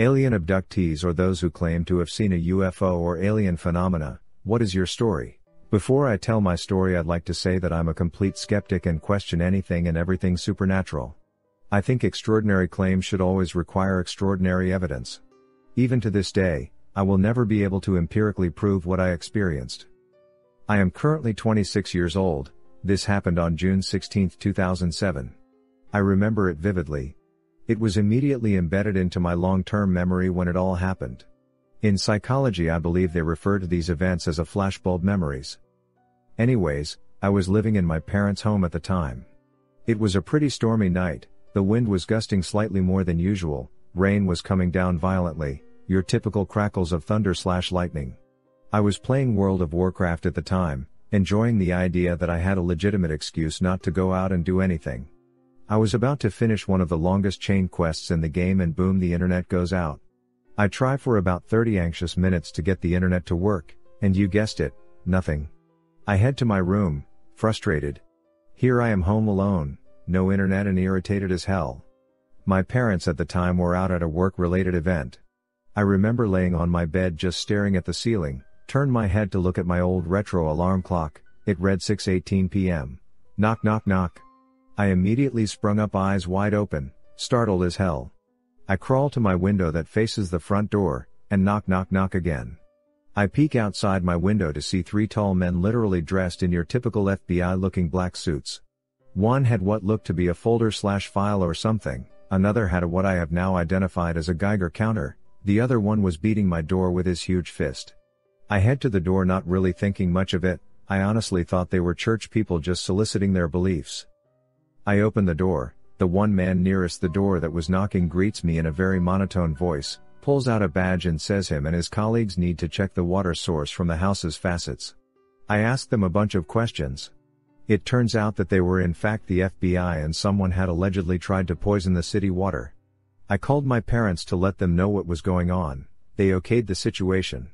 Alien abductees or those who claim to have seen a UFO or alien phenomena, what is your story? Before I tell my story, I'd like to say that I'm a complete skeptic and question anything and everything supernatural. I think extraordinary claims should always require extraordinary evidence. Even to this day, I will never be able to empirically prove what I experienced. I am currently 26 years old, this happened on June 16, 2007. I remember it vividly. It was immediately embedded into my long-term memory when it all happened. In psychology I believe they refer to these events as a flashbulb memories. Anyways, I was living in my parents' home at the time. It was a pretty stormy night, the wind was gusting slightly more than usual, rain was coming down violently, your typical crackles of thunder slash lightning. I was playing World of Warcraft at the time, enjoying the idea that I had a legitimate excuse not to go out and do anything. I was about to finish one of the longest chain quests in the game and boom the internet goes out. I try for about 30 anxious minutes to get the internet to work, and you guessed it, nothing. I head to my room, frustrated. Here I am home alone, no internet and irritated as hell. My parents at the time were out at a work related event. I remember laying on my bed just staring at the ceiling, turned my head to look at my old retro alarm clock, it read 6:18 p.m. Knock knock knock. I immediately sprung up eyes wide open, startled as hell. I crawl to my window that faces the front door, and knock knock knock again. I peek outside my window to see three tall men literally dressed in your typical FBI looking black suits. One had what looked to be a folder slash file or something, another had a what I have now identified as a Geiger counter, the other one was beating my door with his huge fist. I head to the door not really thinking much of it, I honestly thought they were church people just soliciting their beliefs. I open the door, the one man nearest the door that was knocking greets me in a very monotone voice, pulls out a badge and says him and his colleagues need to check the water source from the house's facets. I ask them a bunch of questions, it turns out that they were in fact the FBI and someone had allegedly tried to poison the city water. I called my parents to let them know what was going on, they okayed the situation.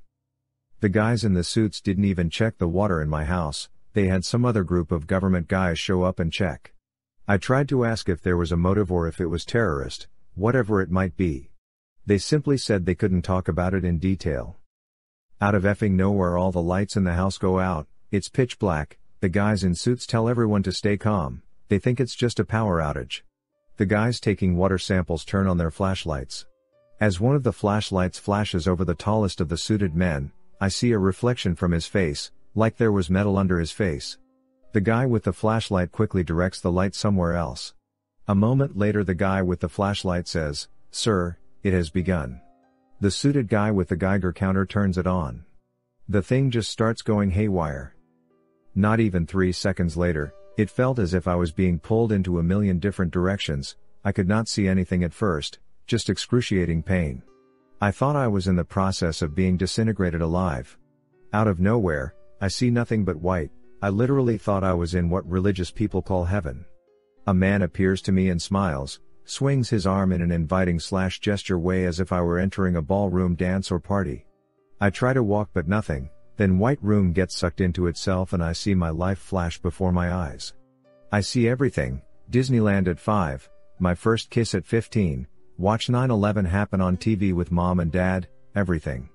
The guys in the suits didn't even check the water in my house, they had some other group of government guys show up and check. I tried to ask if there was a motive or if it was terrorist, whatever it might be. They simply said they couldn't talk about it in detail. Out of effing nowhere all the lights in the house go out, it's pitch black, the guys in suits tell everyone to stay calm, they think it's just a power outage. The guys taking water samples turn on their flashlights. As one of the flashlights flashes over the tallest of the suited men, I see a reflection from his face, like there was metal under his face. The guy with the flashlight quickly directs the light somewhere else. A moment later, the guy with the flashlight says, Sir, it has begun. The suited guy with the Geiger counter turns it on. The thing just starts going haywire. Not even three seconds later, it felt as if I was being pulled into a million different directions, I could not see anything at first, just excruciating pain. I thought I was in the process of being disintegrated alive. Out of nowhere, I see nothing but white, I literally thought I was in what religious people call heaven. A man appears to me and smiles, swings his arm in an inviting slash gesture way as if I were entering a ballroom dance or party. I try to walk but nothing, then white room gets sucked into itself and I see my life flash before my eyes. I see everything, Disneyland at 5, my first kiss at 15, watch 9-11 happen on TV with mom and dad, everything.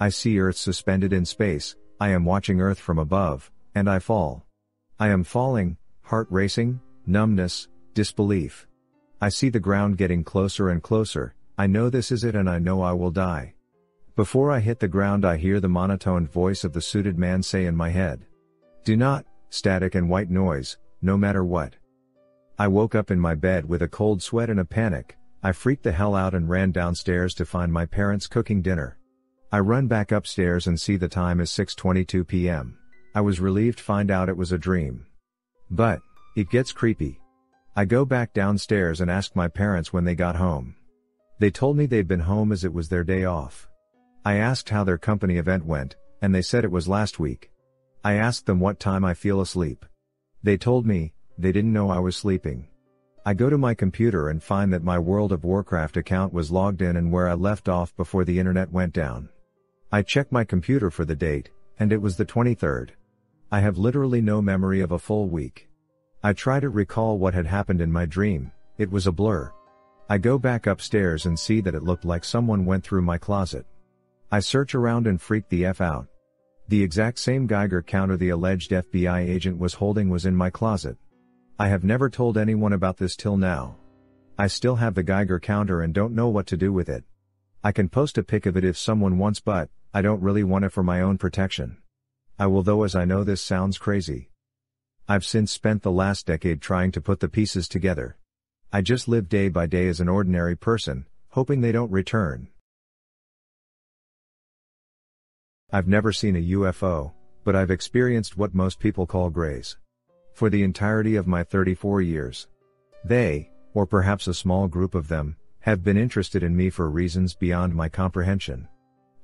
I see Earth suspended in space, I am watching Earth from above, and I fall. I am falling, heart racing, numbness, disbelief. I see the ground getting closer and closer, I know this is it and I know I will die. Before I hit the ground, I hear the monotoned voice of the suited man say in my head. Do not, static and white noise, no matter what. I woke up in my bed with a cold sweat and a panic, I freaked the hell out and ran downstairs to find my parents cooking dinner. I run back upstairs and see the time is 6:22 p.m. I was relieved to find out it was a dream. But it gets creepy. I go back downstairs and ask my parents when they got home. They told me they'd been home as it was their day off. I asked how their company event went, and they said it was last week. I asked them what time I feel asleep. They told me, they didn't know I was sleeping. I go to my computer and find that my World of Warcraft account was logged in and where I left off before the internet went down. I check my computer for the date, and it was the 23rd. I have literally no memory of a full week. I try to recall what had happened in my dream, it was a blur. I go back upstairs and see that it looked like someone went through my closet. I search around and freak the F out. The exact same Geiger counter the alleged FBI agent was holding was in my closet. I have never told anyone about this till now. I still have the Geiger counter and don't know what to do with it. I can post a pic of it if someone wants but, I don't really want it for my own protection. I will though as I know this sounds crazy. I've since spent the last decade trying to put the pieces together. I just live day by day as an ordinary person, hoping they don't return. I've never seen a UFO, but I've experienced what most people call grays. For the entirety of my 34 years. They, or perhaps a small group of them, have been interested in me for reasons beyond my comprehension.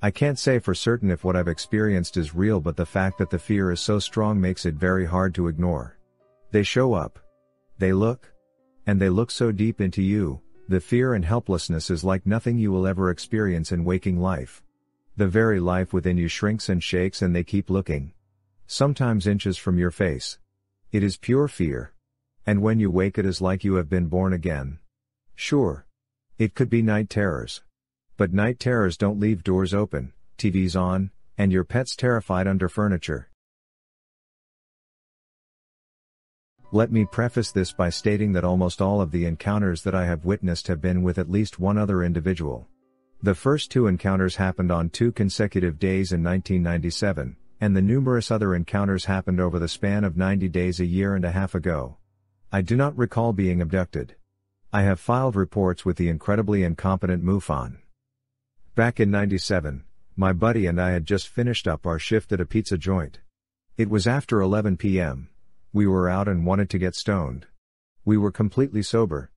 I can't say for certain if what I've experienced is real, but the fact that the fear is so strong makes it very hard to ignore. They show up. They look. And they look so deep into you, the fear and helplessness is like nothing you will ever experience in waking life. The very life within you shrinks and shakes and they keep looking. Sometimes inches from your face. It is pure fear. And when you wake it is like you have been born again. Sure. It could be night terrors. But night terrors don't leave doors open, TVs on, and your pets terrified under furniture. Let me preface this by stating that almost all of the encounters that I have witnessed have been with at least one other individual. The first two encounters happened on two consecutive days in 1997, and the numerous other encounters happened over the span of 90 days a year and a half ago. I do not recall being abducted. I have filed reports with the incredibly incompetent MUFON. Back in 97, my buddy and I had just finished up our shift at a pizza joint. It was after 11 p.m. We were out and wanted to get stoned. We were completely sober.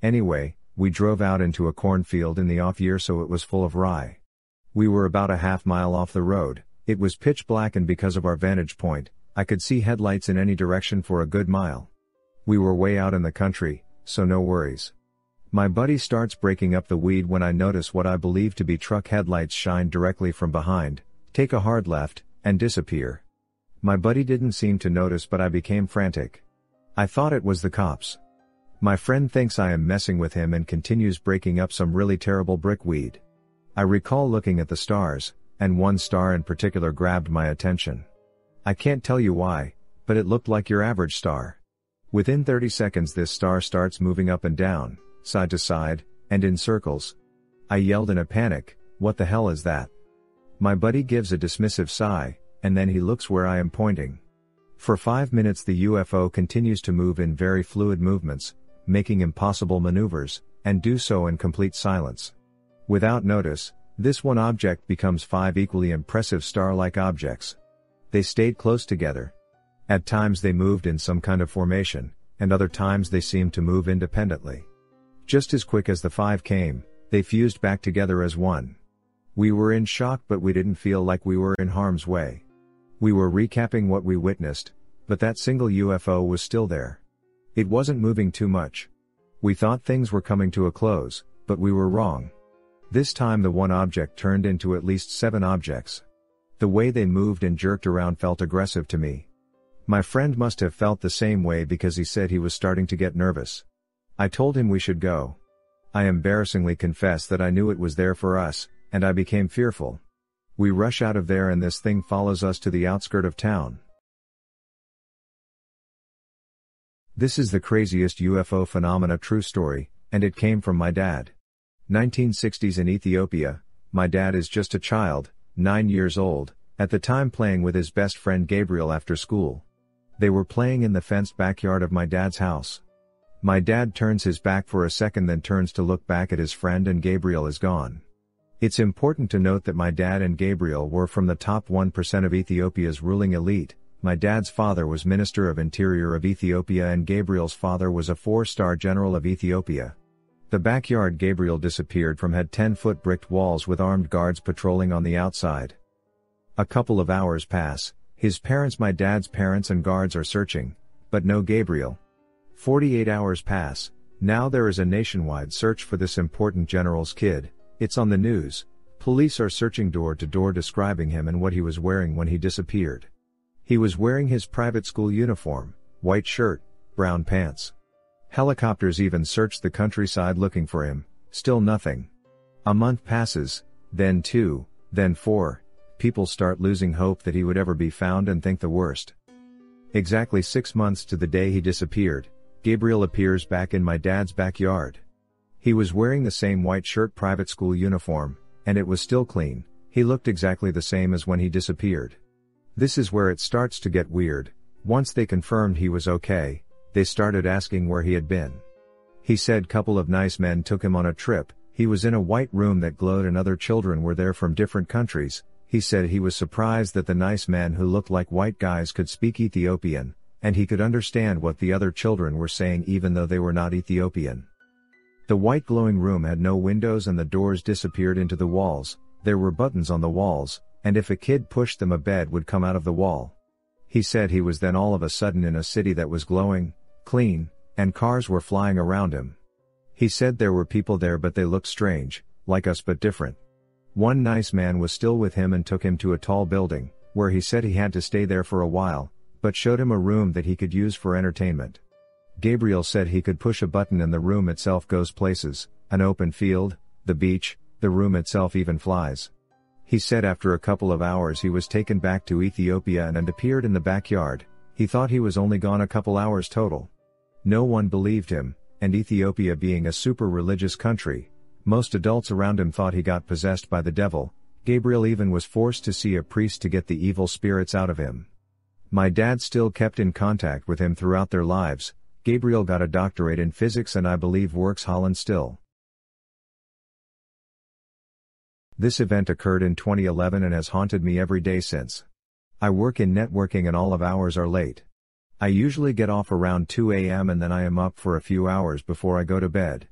Anyway, we drove out into a cornfield in the off year so it was full of rye. We were about a half mile off the road, it was pitch black and because of our vantage point, I could see headlights in any direction for a good mile. We were way out in the country, so no worries. My buddy starts breaking up the weed when I notice what I believe to be truck headlights shine directly from behind, take a hard left, and disappear. My buddy didn't seem to notice but I became frantic. I thought it was the cops. My friend thinks I am messing with him and continues breaking up some really terrible brickweed. I recall looking at the stars, and one star in particular grabbed my attention. I can't tell you why, but it looked like your average star. Within 30 seconds this star starts moving up and down, side to side, and in circles. I yelled in a panic, what the hell is that? My buddy gives a dismissive sigh, and then he looks where I am pointing. For five minutes the UFO continues to move in very fluid movements, making impossible maneuvers, and do so in complete silence. Without notice, this one object becomes five equally impressive star-like objects. They stayed close together. At times they moved in some kind of formation, and other times they seemed to move independently. Just as quick as the five came, they fused back together as one. We were in shock but we didn't feel like we were in harm's way. We were recapping what we witnessed, but that single UFO was still there. It wasn't moving too much. We thought things were coming to a close, but we were wrong. This time the one object turned into at least seven objects. The way they moved and jerked around felt aggressive to me. My friend must have felt the same way because he said he was starting to get nervous. I told him we should go. I embarrassingly confess that I knew it was there for us, and I became fearful. We rush out of there and this thing follows us to the outskirt of town. This is the craziest UFO phenomena true story, and it came from my dad. 1960s in Ethiopia, my dad is just a child, 9 years old, at the time playing with his best friend Gabriel after school. They were playing in the fenced backyard of my dad's house. My dad turns his back for a second then turns to look back at his friend and Gabriel is gone. It's important to note that my dad and Gabriel were from the top 1% of Ethiopia's ruling elite, my dad's father was Minister of Interior of Ethiopia and Gabriel's father was a four-star general of Ethiopia. The backyard Gabriel disappeared from had 10-foot bricked walls with armed guards patrolling on the outside. A couple of hours pass, his parents my dad's parents and guards are searching, but no Gabriel. 48 hours pass, now there is a nationwide search for this important general's kid, it's on the news, police are searching door to door describing him and what he was wearing when he disappeared. He was wearing his private school uniform, white shirt, brown pants. Helicopters even searched the countryside looking for him, still nothing. A month passes, then two, then four, people start losing hope that he would ever be found and think the worst. Exactly six months to the day he disappeared, Gabriel appears back in my dad's backyard. He was wearing the same white shirt private school uniform, and it was still clean, he looked exactly the same as when he disappeared. This is where it starts to get weird, once they confirmed he was okay, they started asking where he had been. He said couple of nice men took him on a trip, he was in a white room that glowed and other children were there from different countries, he said he was surprised that the nice men who looked like white guys could speak Ethiopian, and he could understand what the other children were saying even though they were not Ethiopian. The white glowing room had no windows and the doors disappeared into the walls, there were buttons on the walls, and if a kid pushed them a bed would come out of the wall. He said he was then all of a sudden in a city that was glowing, clean, and cars were flying around him. He said there were people there but they looked strange, like us but different. One nice man was still with him and took him to a tall building, where he said he had to stay there for a while, but showed him a room that he could use for entertainment. Gabriel said he could push a button and the room itself goes places, an open field, the beach, the room itself even flies. He said after a couple of hours he was taken back to Ethiopia and, and appeared in the backyard, he thought he was only gone a couple hours total. No one believed him, and Ethiopia being a super religious country, most adults around him thought he got possessed by the devil, Gabriel even was forced to see a priest to get the evil spirits out of him. My dad still kept in contact with him throughout their lives, Gabriel got a doctorate in physics and I believe works Holland still. This event occurred in 2011 and has haunted me every day since. I work in networking and all of hours are late. I usually get off around 2 am and then I am up for a few hours before I go to bed.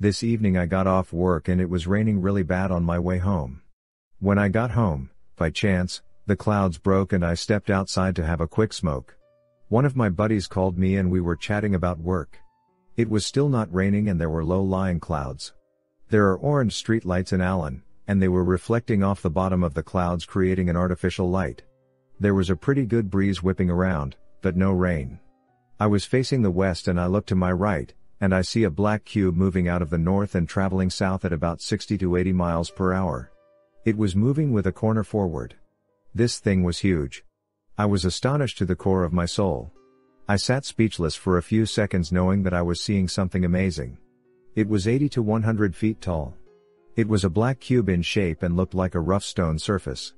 This evening I got off work and it was raining really bad on my way home. When I got home, by chance, the clouds broke and I stepped outside to have a quick smoke. One of my buddies called me and we were chatting about work. It was still not raining and there were low lying clouds. There are orange street lights in Allen, and they were reflecting off the bottom of the clouds creating an artificial light. There was a pretty good breeze whipping around, but no rain. I was facing the west and I looked to my right, and I see a black cube moving out of the north and traveling south at about 60 to 80 miles per hour. It was moving with a corner forward. This thing was huge. I was astonished to the core of my soul. I sat speechless for a few seconds knowing that I was seeing something amazing. It was 80 to 100 feet tall. It was a black cube in shape and looked like a rough stone surface.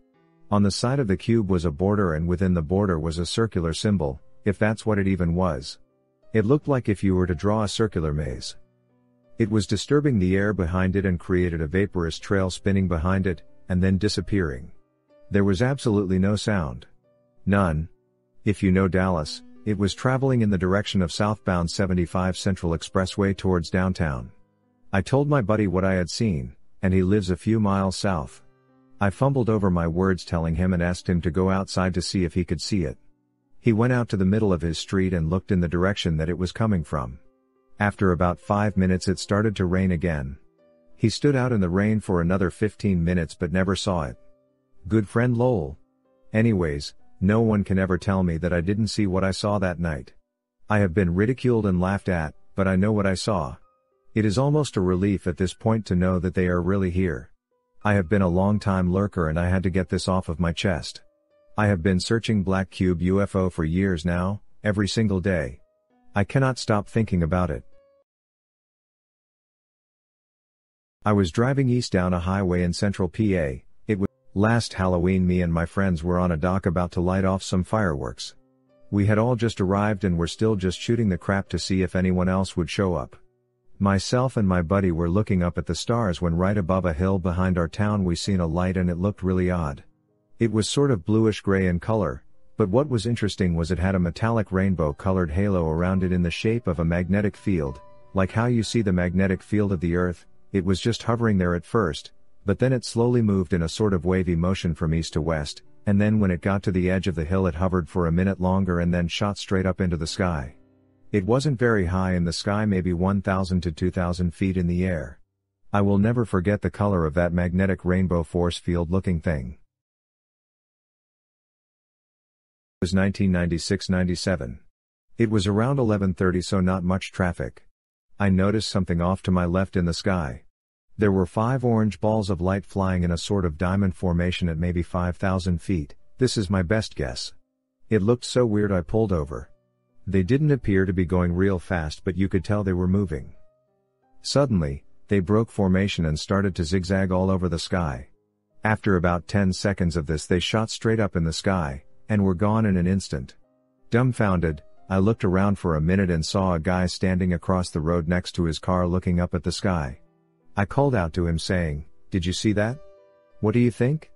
On the side of the cube was a border and within the border was a circular symbol, if that's what it even was. It looked like if you were to draw a circular maze. It was disturbing the air behind it and created a vaporous trail spinning behind it, and then disappearing. There was absolutely no sound. None. If you know Dallas, it was traveling in the direction of southbound 75 Central Expressway towards downtown. I told my buddy what I had seen, and he lives a few miles south. I fumbled over my words telling him and asked him to go outside to see if he could see it. He went out to the middle of his street and looked in the direction that it was coming from. After about five minutes it started to rain again. He stood out in the rain for another 15 minutes but never saw it. Good friend Lowell. Anyways, no one can ever tell me that I didn't see what I saw that night. I have been ridiculed and laughed at, but I know what I saw. It is almost a relief at this point to know that they are really here. I have been a long time lurker and I had to get this off of my chest. I have been searching Black Cube UFO for years now, every single day. I cannot stop thinking about it. I was driving east down a highway in central PA. Last Halloween me and my friends were on a dock about to light off some fireworks. We had all just arrived and were still just shooting the crap to see if anyone else would show up. Myself and my buddy were looking up at the stars when right above a hill behind our town we seen a light and it looked really odd. It was sort of bluish gray in color, but what was interesting was it had a metallic rainbow colored halo around it in the shape of a magnetic field, like how you see the magnetic field of the earth, it was just hovering there at first, but then it slowly moved in a sort of wavy motion from east to west, and then when it got to the edge of the hill it hovered for a minute longer and then shot straight up into the sky. It wasn't very high in the sky, maybe 1,000 to 2,000 feet in the air. I will never forget the color of that magnetic rainbow force field looking thing. It was 1996 97. It was around 11:30 so not much traffic. I noticed something off to my left in the sky. There were five orange balls of light flying in a sort of diamond formation at maybe 5,000 feet, this is my best guess. It looked so weird I pulled over. They didn't appear to be going real fast but you could tell they were moving. Suddenly, they broke formation and started to zigzag all over the sky. After about 10 seconds of this they shot straight up in the sky, and were gone in an instant. Dumbfounded, I looked around for a minute and saw a guy standing across the road next to his car looking up at the sky. I called out to him saying, Did you see that? What do you think?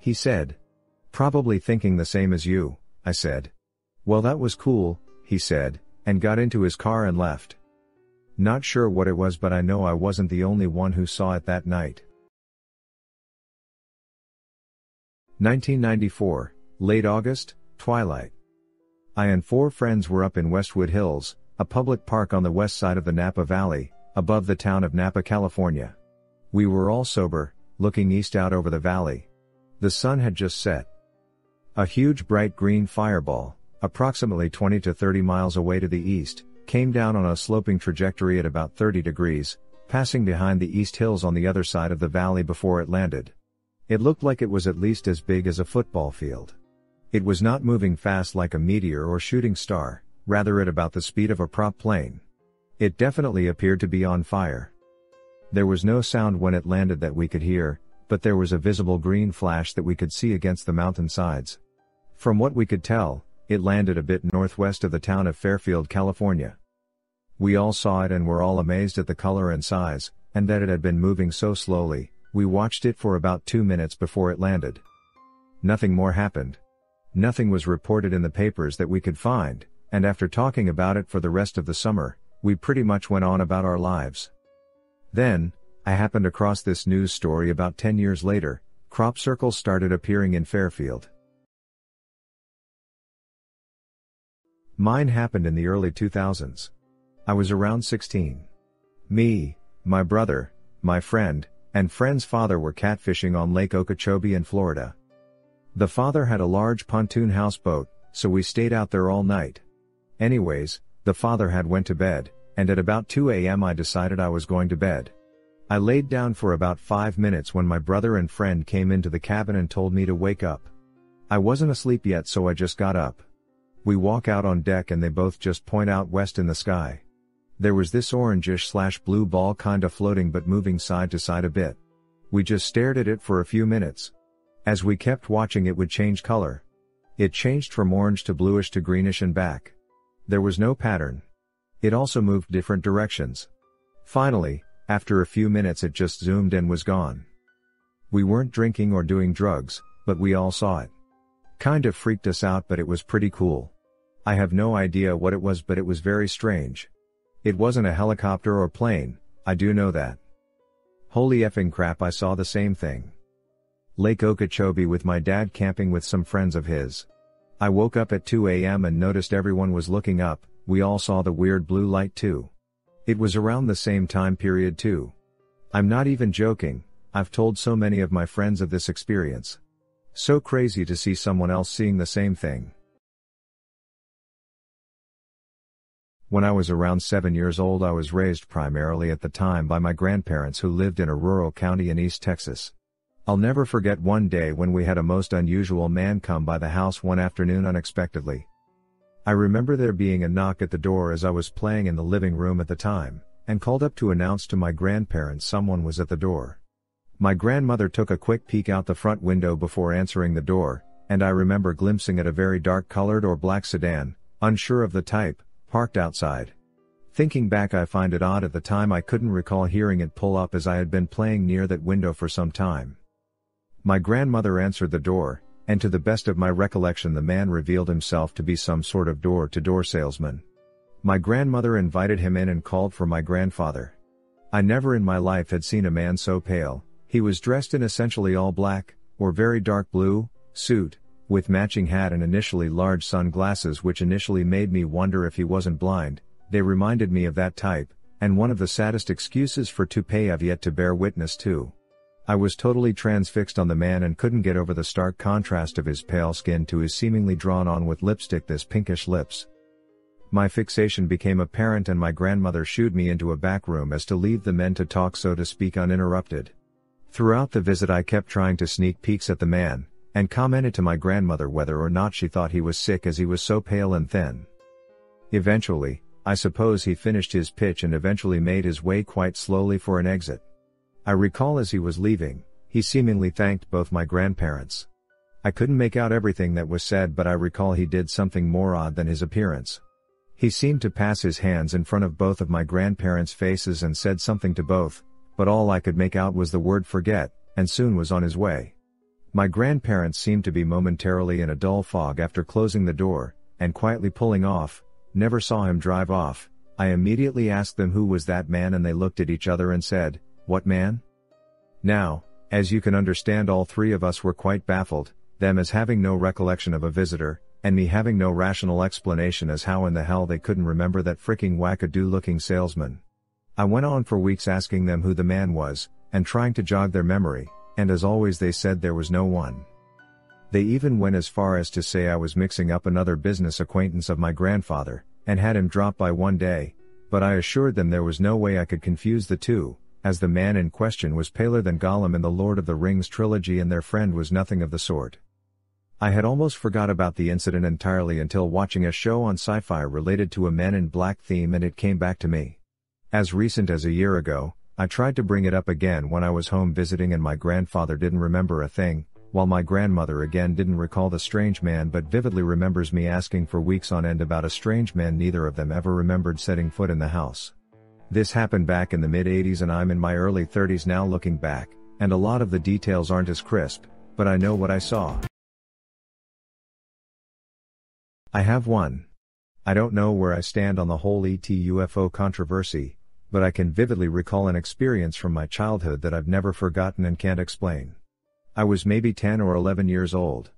He said. Probably thinking the same as you, I said. Well, that was cool, he said, and got into his car and left. Not sure what it was, but I know I wasn't the only one who saw it that night. 1994, late August, twilight. I and four friends were up in Westwood Hills, a public park on the west side of the Napa Valley, above the town of Napa, California. We were all sober, looking east out over the valley. The sun had just set. A huge bright green fireball, approximately 20 to 30 miles away to the east, came down on a sloping trajectory at about 30 degrees, passing behind the east hills on the other side of the valley before it landed. It looked like it was at least as big as a football field. It was not moving fast like a meteor or shooting star, rather at about the speed of a prop plane. It definitely appeared to be on fire. There was no sound when it landed that we could hear, but there was a visible green flash that we could see against the mountain sides. From what we could tell, it landed a bit northwest of the town of Fairfield, California. We all saw it and were all amazed at the color and size, and that it had been moving so slowly, we watched it for about two minutes before it landed. Nothing more happened. Nothing was reported in the papers that we could find, and after talking about it for the rest of the summer, we pretty much went on about our lives. Then, I happened across this news story about 10 years later, crop circles started appearing in Fairfield. Mine happened in the early 2000s. I was around 16. Me, my brother, my friend, and friend's father were catfishing on Lake Okeechobee in Florida. The father had a large pontoon houseboat, so we stayed out there all night. Anyways, the father had went to bed, and at about 2 am I decided I was going to bed. I laid down for about 5 minutes when my brother and friend came into the cabin and told me to wake up. I wasn't asleep yet so I just got up. We walk out on deck and they both just point out west in the sky. There was this orangish slash blue ball kinda floating but moving side to side a bit. We just stared at it for a few minutes. As we kept watching it would change color. It changed from orange to bluish to greenish and back. There was no pattern. It also moved different directions. Finally, after a few minutes it just zoomed and was gone. We weren't drinking or doing drugs, but we all saw it. Kind of freaked us out but it was pretty cool. I have no idea what it was but it was very strange. It wasn't a helicopter or plane, I do know that. Holy effing crap I saw the same thing. Lake Okeechobee with my dad camping with some friends of his. I woke up at 2 am and noticed everyone was looking up, we all saw the weird blue light too. It was around the same time period too. I'm not even joking, I've told so many of my friends of this experience. So crazy to see someone else seeing the same thing. When I was around 7 years old I was raised primarily at the time by my grandparents who lived in a rural county in East Texas. I'll never forget one day when we had a most unusual man come by the house one afternoon unexpectedly. I remember there being a knock at the door as I was playing in the living room at the time, and called up to announce to my grandparents someone was at the door. My grandmother took a quick peek out the front window before answering the door, and I remember glimpsing at a very dark colored or black sedan, unsure of the type, parked outside. Thinking back I find it odd at the time I couldn't recall hearing it pull up as I had been playing near that window for some time. My grandmother answered the door, and to the best of my recollection the man revealed himself to be some sort of door-to-door salesman. My grandmother invited him in and called for my grandfather. I never in my life had seen a man so pale, he was dressed in essentially all black, or very dark blue, suit, with matching hat and initially large sunglasses which initially made me wonder if he wasn't blind, they reminded me of that type, and one of the saddest excuses for toupee I've yet to bear witness to. I was totally transfixed on the man and couldn't get over the stark contrast of his pale skin to his seemingly drawn on with lipstick this pinkish lips. My fixation became apparent and my grandmother shooed me into a back room as to leave the men to talk so to speak uninterrupted. Throughout the visit I kept trying to sneak peeks at the man, and commented to my grandmother whether or not she thought he was sick as he was so pale and thin. Eventually, I suppose he finished his pitch and eventually made his way quite slowly for an exit. I recall as he was leaving, he seemingly thanked both my grandparents. I couldn't make out everything that was said but I recall he did something more odd than his appearance. He seemed to pass his hands in front of both of my grandparents' faces and said something to both, but all I could make out was the word forget, and soon was on his way. My grandparents seemed to be momentarily in a dull fog after closing the door, and quietly pulling off, never saw him drive off. I immediately asked them who was that man and they looked at each other and said, What man? Now, as you can understand all three of us were quite baffled, them as having no recollection of a visitor, and me having no rational explanation as how in the hell they couldn't remember that fricking wackadoo looking salesman. I went on for weeks asking them who the man was, and trying to jog their memory, and as always they said there was no one. They even went as far as to say I was mixing up another business acquaintance of my grandfather, and had him drop by one day, but I assured them there was no way I could confuse the two, as the man in question was paler than Gollum in the Lord of the Rings trilogy and their friend was nothing of the sort. I had almost forgot about the incident entirely until watching a show on sci-fi related to a Men in Black theme and it came back to me. As recent as a year ago, I tried to bring it up again when I was home visiting and my grandfather didn't remember a thing, while my grandmother again didn't recall the strange man but vividly remembers me asking for weeks on end about a strange man neither of them ever remembered setting foot in the house. This happened back in the mid 80s and I'm in my early 30s now looking back, and a lot of the details aren't as crisp, but I know what I saw. I have one. I don't know where I stand on the whole ET UFO controversy, but I can vividly recall an experience from my childhood that I've never forgotten and can't explain. I was maybe 10 or 11 years old.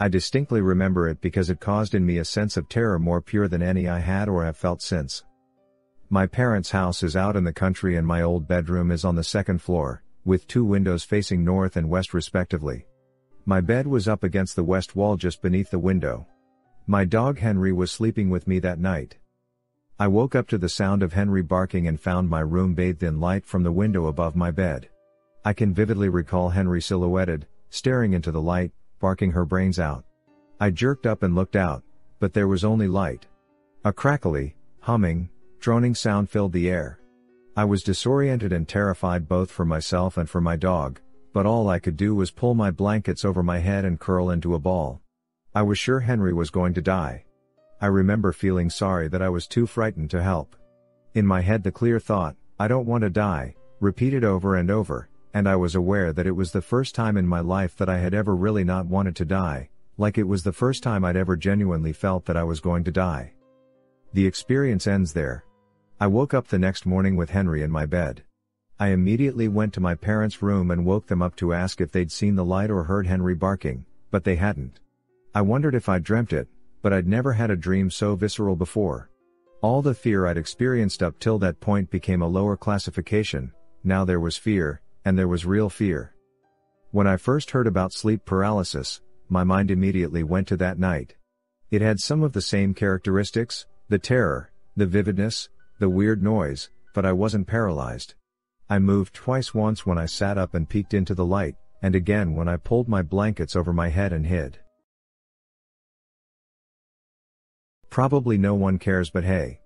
I distinctly remember it because it caused in me a sense of terror more pure than any I had or have felt since. My parents' house is out in the country and my old bedroom is on the second floor, with two windows facing north and west respectively. My bed was up against the west wall just beneath the window. My dog Henry was sleeping with me that night. I woke up to the sound of Henry barking and found my room bathed in light from the window above my bed. I can vividly recall Henry silhouetted, staring into the light, barking her brains out. I jerked up and looked out, but there was only light. A crackly, humming, droning sound filled the air. I was disoriented and terrified both for myself and for my dog, but all I could do was pull my blankets over my head and curl into a ball. I was sure Henry was going to die. I remember feeling sorry that I was too frightened to help. In my head the clear thought, I don't want to die, repeated over and over, and I was aware that it was the first time in my life that I had ever really not wanted to die, like it was the first time I'd ever genuinely felt that I was going to die. The experience ends there. I woke up the next morning with Henry in my bed. I immediately went to my parents' room and woke them up to ask if they'd seen the light or heard Henry barking, but they hadn't. I wondered if I'd dreamt it, but I'd never had a dream so visceral before. All the fear I'd experienced up till that point became a lower classification, now there was fear, and there was real fear. When I first heard about sleep paralysis, my mind immediately went to that night. It had some of the same characteristics, the terror, the vividness, the weird noise, but I wasn't paralyzed. I moved twice once when I sat up and peeked into the light, and again when I pulled my blankets over my head and hid. Probably no one cares but hey.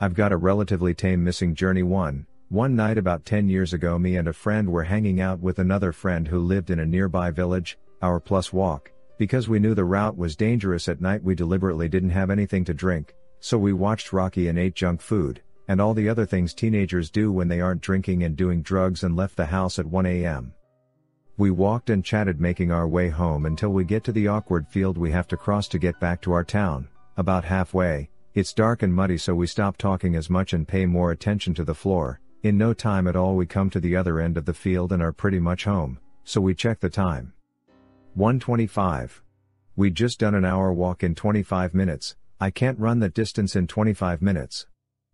I've got a relatively tame missing journey one. One night about 10 years ago me and a friend were hanging out with another friend who lived in a nearby village, our plus walk. Because we knew the route was dangerous at night we deliberately didn't have anything to drink, so we watched Rocky and ate junk food, and all the other things teenagers do when they aren't drinking and doing drugs and left the house at 1 a.m. We walked and chatted making our way home until we get to the awkward field we have to cross to get back to our town. About halfway, it's dark and muddy so we stop talking as much and pay more attention to the floor. In no time at all we come to the other end of the field and are pretty much home, so we check the time. 125. We'd just done an hour walk in 25 minutes, I can't run that distance in 25 minutes.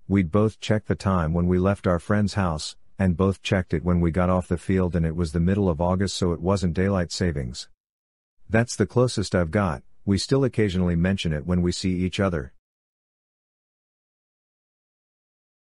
We'd both checked the time when we left our friend's house, and both checked it when we got off the field and it was the middle of August so it wasn't daylight savings. That's the closest I've got, we still occasionally mention it when we see each other.